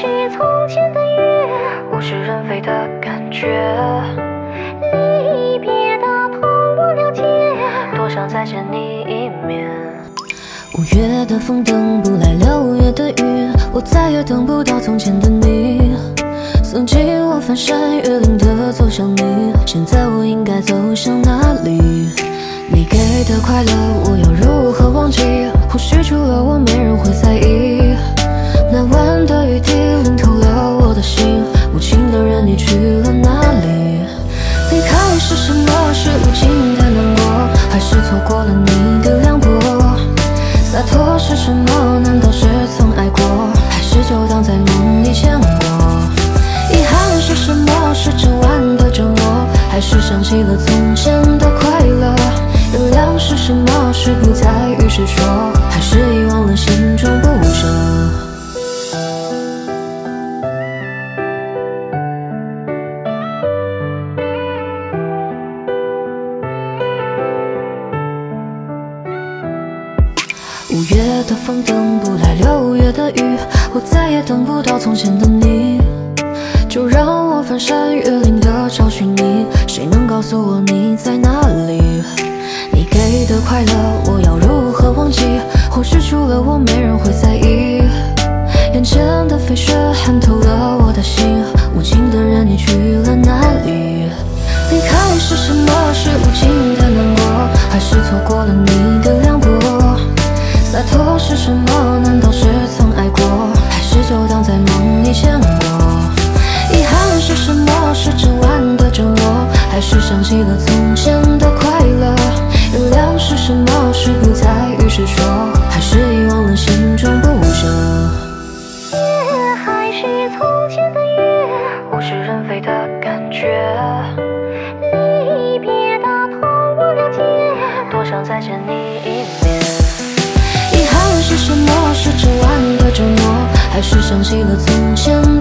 是从前的月，物是人非的感觉。离别的痛我了解，多想再见你一面。五月的风等不来六月的雨，我再也等不到从前的你。曾经我翻山越岭的走向你，现在我应该走向哪里？你给的快乐，我要是什么？是无尽的难过，还是错过了你的凉薄？洒脱是什么？难道是曾爱过，还是就当在梦里见过？遗憾是什么？是整晚的折磨，还是想起了从前的快乐？原谅是什么？是不再与谁说，还是遗忘的风等不来六月的雨，我再也等不到从前的你。就让我翻山越岭的找寻你，谁能告诉我你在哪里？你给的快乐，我要如何忘记？或许除了我，没人会在意。眼前的飞雪寒透了我的心，无情的人，你去了哪里？离开是什么？是无尽的难过，还是错过了你的凉薄？洒脱是什么？难道是曾爱过，还是就当在梦里见过？遗憾是什么？是整晚的折磨，还是想起了从前的快乐？原谅是什么？是不再与谁说，还是遗忘了心中不舍？夜还是从前的约，物是人非的感觉。离别的痛我了解，多想再见你一面。还是想起了从前？